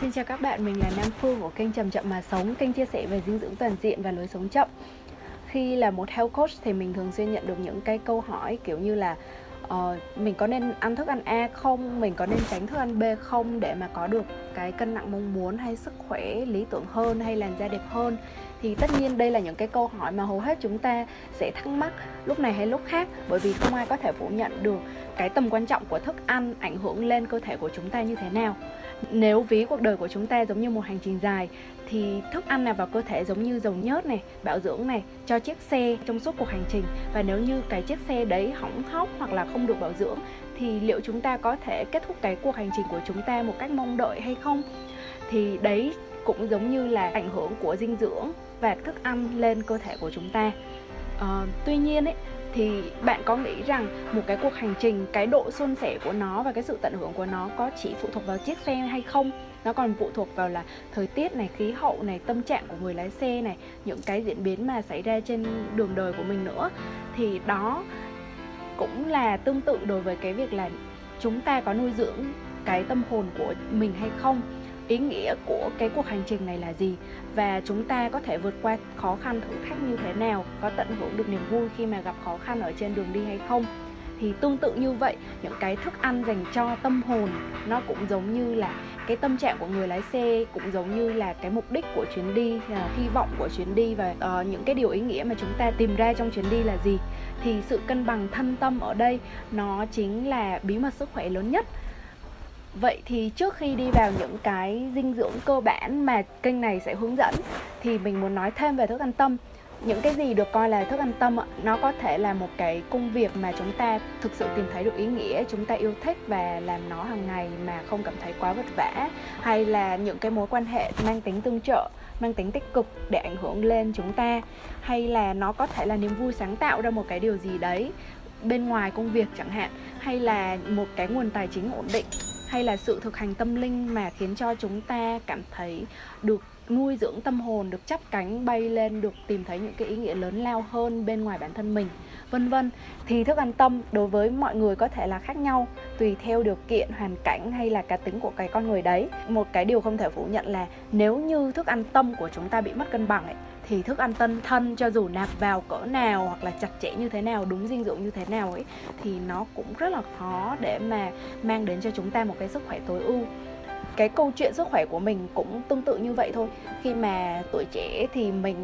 Xin chào các bạn, mình là Nam Phương của kênh Chậm Chậm Mà Sống, kênh chia sẻ về dinh dưỡng toàn diện và lối sống chậm. Khi là một health coach thì mình thường xuyên nhận được những cái câu hỏi kiểu như là uh, mình có nên ăn thức ăn A không, mình có nên tránh thức ăn B không để mà có được cái cân nặng mong muốn hay sức khỏe lý tưởng hơn hay làn da đẹp hơn thì tất nhiên đây là những cái câu hỏi mà hầu hết chúng ta sẽ thắc mắc lúc này hay lúc khác bởi vì không ai có thể phủ nhận được cái tầm quan trọng của thức ăn ảnh hưởng lên cơ thể của chúng ta như thế nào nếu ví cuộc đời của chúng ta giống như một hành trình dài thì thức ăn nào vào cơ thể giống như dầu nhớt này, bảo dưỡng này cho chiếc xe trong suốt cuộc hành trình và nếu như cái chiếc xe đấy hỏng hóc hoặc là không được bảo dưỡng thì liệu chúng ta có thể kết thúc cái cuộc hành trình của chúng ta một cách mong đợi hay không? Thì đấy cũng giống như là ảnh hưởng của dinh dưỡng và thức ăn lên cơ thể của chúng ta. à, tuy nhiên ấy thì bạn có nghĩ rằng một cái cuộc hành trình, cái độ suôn sẻ của nó và cái sự tận hưởng của nó có chỉ phụ thuộc vào chiếc xe hay không? Nó còn phụ thuộc vào là thời tiết này, khí hậu này, tâm trạng của người lái xe này, những cái diễn biến mà xảy ra trên đường đời của mình nữa. Thì đó cũng là tương tự đối với cái việc là chúng ta có nuôi dưỡng cái tâm hồn của mình hay không? Ý nghĩa của cái cuộc hành trình này là gì? Và chúng ta có thể vượt qua khó khăn thử thách như thế nào? Có tận hưởng được niềm vui khi mà gặp khó khăn ở trên đường đi hay không? Thì tương tự như vậy những cái thức ăn dành cho tâm hồn nó cũng giống như là cái tâm trạng của người lái xe cũng giống như là cái mục đích của chuyến đi là hy vọng của chuyến đi và uh, những cái điều ý nghĩa mà chúng ta tìm ra trong chuyến đi là gì? Thì sự cân bằng thân tâm ở đây nó chính là bí mật sức khỏe lớn nhất. Vậy thì trước khi đi vào những cái dinh dưỡng cơ bản mà kênh này sẽ hướng dẫn thì mình muốn nói thêm về thức ăn tâm. Những cái gì được coi là thức ăn tâm nó có thể là một cái công việc mà chúng ta thực sự tìm thấy được ý nghĩa, chúng ta yêu thích và làm nó hàng ngày mà không cảm thấy quá vất vả hay là những cái mối quan hệ mang tính tương trợ, mang tính tích cực để ảnh hưởng lên chúng ta hay là nó có thể là niềm vui sáng tạo ra một cái điều gì đấy bên ngoài công việc chẳng hạn hay là một cái nguồn tài chính ổn định hay là sự thực hành tâm linh mà khiến cho chúng ta cảm thấy được nuôi dưỡng tâm hồn, được chắp cánh, bay lên, được tìm thấy những cái ý nghĩa lớn lao hơn bên ngoài bản thân mình, vân vân. Thì thức ăn tâm đối với mọi người có thể là khác nhau, tùy theo điều kiện, hoàn cảnh hay là cá tính của cái con người đấy. Một cái điều không thể phủ nhận là nếu như thức ăn tâm của chúng ta bị mất cân bằng ấy thì thức ăn tân thân cho dù nạp vào cỡ nào hoặc là chặt chẽ như thế nào, đúng dinh dưỡng như thế nào ấy, thì nó cũng rất là khó để mà mang đến cho chúng ta một cái sức khỏe tối ưu cái câu chuyện sức khỏe của mình cũng tương tự như vậy thôi. Khi mà tuổi trẻ thì mình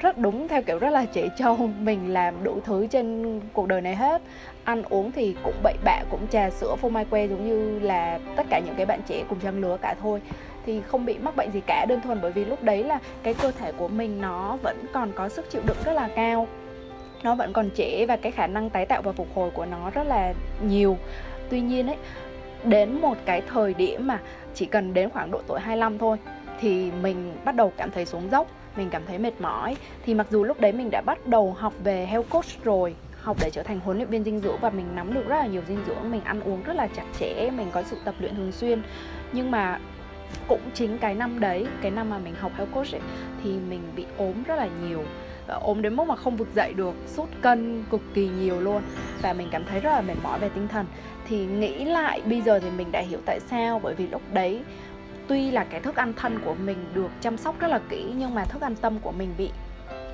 rất đúng, theo kiểu rất là trẻ trâu, mình làm đủ thứ trên cuộc đời này hết. Ăn uống thì cũng bậy bạ, cũng trà sữa, phô mai que giống như là tất cả những cái bạn trẻ cùng trang lứa cả thôi. Thì không bị mắc bệnh gì cả, đơn thuần bởi vì lúc đấy là cái cơ thể của mình nó vẫn còn có sức chịu đựng rất là cao. Nó vẫn còn trẻ và cái khả năng tái tạo và phục hồi của nó rất là nhiều. Tuy nhiên ấy đến một cái thời điểm mà chỉ cần đến khoảng độ tuổi 25 thôi thì mình bắt đầu cảm thấy xuống dốc mình cảm thấy mệt mỏi. Thì mặc dù lúc đấy mình đã bắt đầu học về health coach rồi học để trở thành huấn luyện viên dinh dưỡng và mình nắm được rất là nhiều dinh dưỡng mình ăn uống rất là chặt chẽ mình có sự tập luyện thường xuyên. Nhưng mà cũng chính cái năm đấy cái năm mà mình học health coach ấy, thì mình bị ốm rất là nhiều. Ờ, ốm đến mức mà không vực dậy được sút cân cực kỳ nhiều luôn. Và mình cảm thấy rất là mệt mỏi về tinh thần. Thì nghĩ lại bây giờ thì mình đã hiểu tại sao. Bởi vì lúc đấy, tuy là cái thức ăn thân của mình được chăm sóc rất là kỹ, nhưng mà thức ăn tâm của mình bị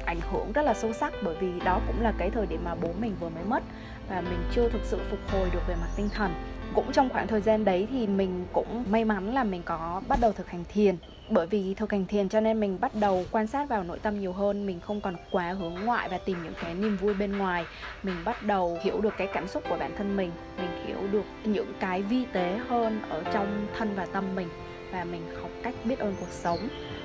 ảnh hưởng rất là sâu sắc. Bởi vì đó cũng là cái thời điểm mà bố mình vừa mới mất. Và mình chưa thực sự phục hồi được về mặt tinh thần cũng trong khoảng thời gian đấy thì mình cũng may mắn là mình có bắt đầu thực hành thiền. Bởi vì thực hành thiền cho nên mình bắt đầu quan sát vào nội tâm nhiều hơn, mình không còn quá hướng ngoại và tìm những cái niềm vui bên ngoài. Mình bắt đầu hiểu được cái cảm xúc của bản thân mình mình hiểu được những cái vi tế hơn ở trong thân và tâm mình và mình học cách biết ơn cuộc sống.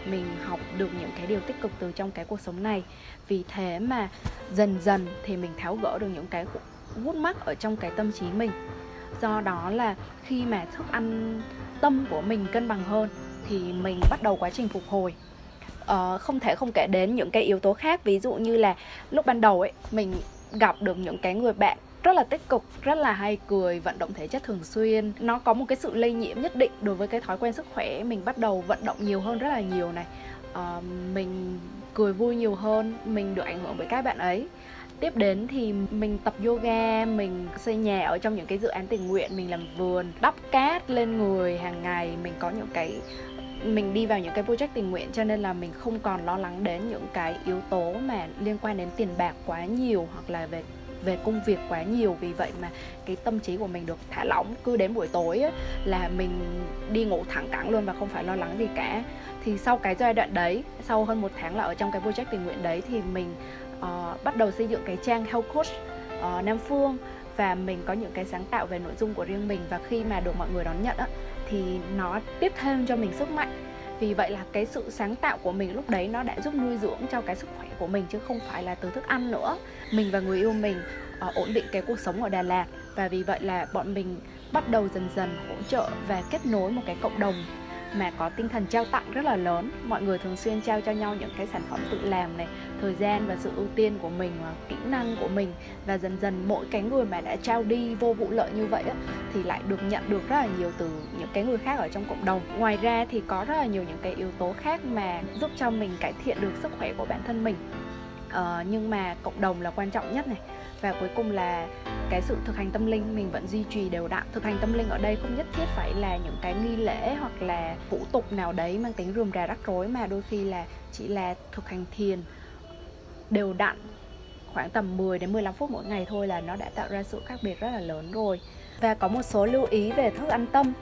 Mình học được những cái điều tích cực từ trong cái cuộc sống này. Vì thế mà dần dần thì mình tháo gỡ được những cái vút mắc ở trong cái tâm trí mình do đó là khi mà thức ăn tâm của mình cân bằng hơn thì mình bắt đầu quá trình phục hồi. Uh, không thể không kể đến những cái yếu tố khác ví dụ như là lúc ban đầu ấy mình gặp được những cái người bạn rất là tích cực rất là hay cười vận động thể chất thường xuyên. Nó có một cái sự lây nhiễm nhất định đối với cái thói quen sức khỏe mình bắt đầu vận động nhiều hơn rất là nhiều này. Uh, mình cười vui nhiều hơn mình được ảnh hưởng bởi các bạn ấy tiếp đến thì mình tập yoga mình xây nhà ở trong những cái dự án tình nguyện mình làm vườn đắp cát lên người hàng ngày. Mình có những cái mình đi vào những cái project tình nguyện cho nên là mình không còn lo lắng đến những cái yếu tố mà liên quan đến tiền bạc quá nhiều hoặc là về về công việc quá nhiều. Vì vậy mà cái tâm trí của mình được thả lỏng. Cứ đến buổi tối ấy, là mình đi ngủ thẳng cẳng luôn và không phải lo lắng gì cả. Thì sau cái giai đoạn đấy sau hơn một tháng là ở trong cái project tình nguyện đấy thì mình uh, bắt đầu xây dựng cái trang health coach uh, nam phương và mình có những cái sáng tạo về nội dung của riêng mình. Và khi mà được mọi người đón nhận á, thì nó tiếp thêm cho mình sức mạnh. Vì vậy là cái sự sáng tạo của mình lúc đấy nó đã giúp nuôi dưỡng cho cái sức khỏe của mình chứ không phải là từ thức ăn nữa. Mình và người yêu mình uh, ổn định cái cuộc sống ở Đà Lạt. Và vì vậy là bọn mình bắt đầu dần dần hỗ trợ và kết nối một cái cộng đồng mà có tinh thần trao tặng rất là lớn. Mọi người thường xuyên trao cho nhau những cái sản phẩm tự làm này thời gian và sự ưu tiên của mình và kỹ năng của mình. Và dần dần mỗi cái người mà đã trao đi vô vụ lợi như vậy á, thì lại được nhận được rất là nhiều từ những cái người khác ở trong cộng đồng. Ngoài ra thì có rất là nhiều những cái yếu tố khác mà giúp cho mình cải thiện được sức khỏe của bản thân mình uh, nhưng mà cộng đồng là quan trọng nhất này. Và cuối cùng là cái sự thực hành tâm linh mình vẫn duy trì đều đặn. Thực hành tâm linh ở đây không nhất thiết phải là những cái nghi lễ hoặc là vũ tục nào đấy mang tính rườm rà rắc rối mà đôi khi là chỉ là thực hành thiền đều đặn khoảng tầm 10 đến 15 phút mỗi ngày thôi là nó đã tạo ra sự khác biệt rất là lớn rồi. Và có một số lưu ý về thức ăn tâm.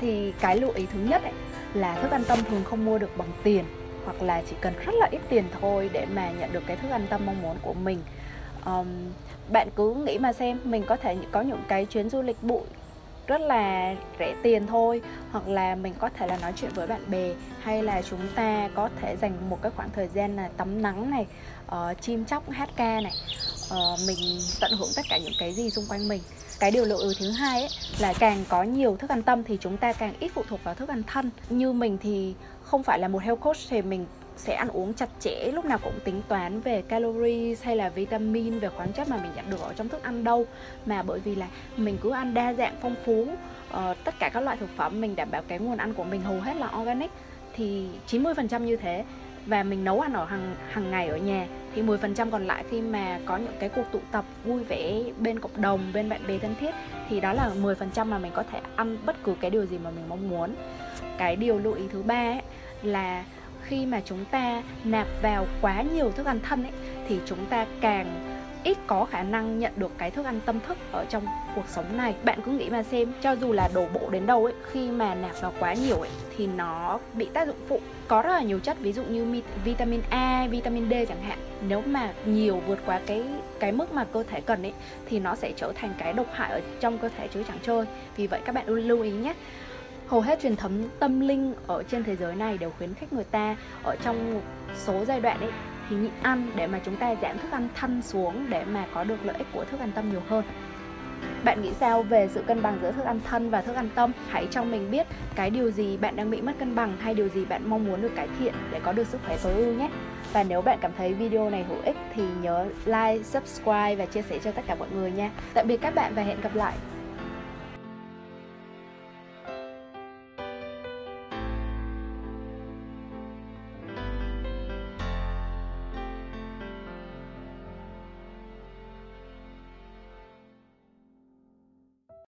Thì cái lưu ý thứ nhất ấy, là thức ăn tâm thường không mua được bằng tiền hoặc là chỉ cần rất là ít tiền thôi để mà nhận được cái thức ăn tâm mong muốn của mình. Um, bạn cứ nghĩ mà xem mình có thể có những cái chuyến du lịch bụi rất là rẻ tiền thôi hoặc là mình có thể là nói chuyện với bạn bè hay là chúng ta có thể dành một cái khoảng thời gian là tắm nắng này uh, chim chóc hát ca này uh, mình tận hưởng tất cả những cái gì xung quanh mình. Cái điều lưu ý thứ hai ấy là càng có nhiều thức ăn tâm thì chúng ta càng ít phụ thuộc vào thức ăn thân. Như mình thì không phải là một health coach thì mình sẽ ăn uống chặt chẽ lúc nào cũng tính toán về calories hay là vitamin về khoáng chất mà mình nhận được ở trong thức ăn đâu. Mà bởi vì là mình cứ ăn đa dạng phong phú uh, tất cả các loại thực phẩm mình đảm bảo cái nguồn ăn của mình hầu hết là organic thì 90% như thế và mình nấu ăn ở hàng hàng ngày ở nhà thì 10% còn lại khi mà có những cái cuộc tụ tập vui vẻ bên cộng đồng bên bạn bè thân thiết thì đó là 10% mà mình có thể ăn bất cứ cái điều gì mà mình mong muốn. Cái điều lưu ý thứ ba ấy, là khi mà chúng ta nạp vào quá nhiều thức ăn thân ấy thì chúng ta càng ít có khả năng nhận được cái thức ăn tâm thức ở trong cuộc sống này. Bạn cứ nghĩ mà xem cho dù là đổ bộ đến đâu ấy khi mà nạp vào quá nhiều ấy thì nó bị tác dụng phụ. Có rất là nhiều chất ví dụ như vitamin A, vitamin D chẳng hạn. Nếu mà nhiều vượt quá cái cái mức mà cơ thể cần ấy thì nó sẽ trở thành cái độc hại ở trong cơ thể chứ chẳng chơi. Vì vậy các bạn lưu ý nhé. Hầu hết truyền thống tâm linh ở trên thế giới này đều khuyến khích người ta ở trong một số giai đoạn ấy thì nhịn ăn để mà chúng ta giảm thức ăn thân xuống để mà có được lợi ích của thức ăn tâm nhiều hơn bạn nghĩ sao về sự cân bằng giữa thức ăn thân và thức ăn tâm? Hãy cho mình biết cái điều gì bạn đang bị mất cân bằng hay điều gì bạn mong muốn được cải thiện để có được sức khỏe tối ưu nhé. Và nếu bạn cảm thấy video này hữu ích thì nhớ like, subscribe và chia sẻ cho tất cả mọi người nha. Tạm biệt các bạn và hẹn gặp lại.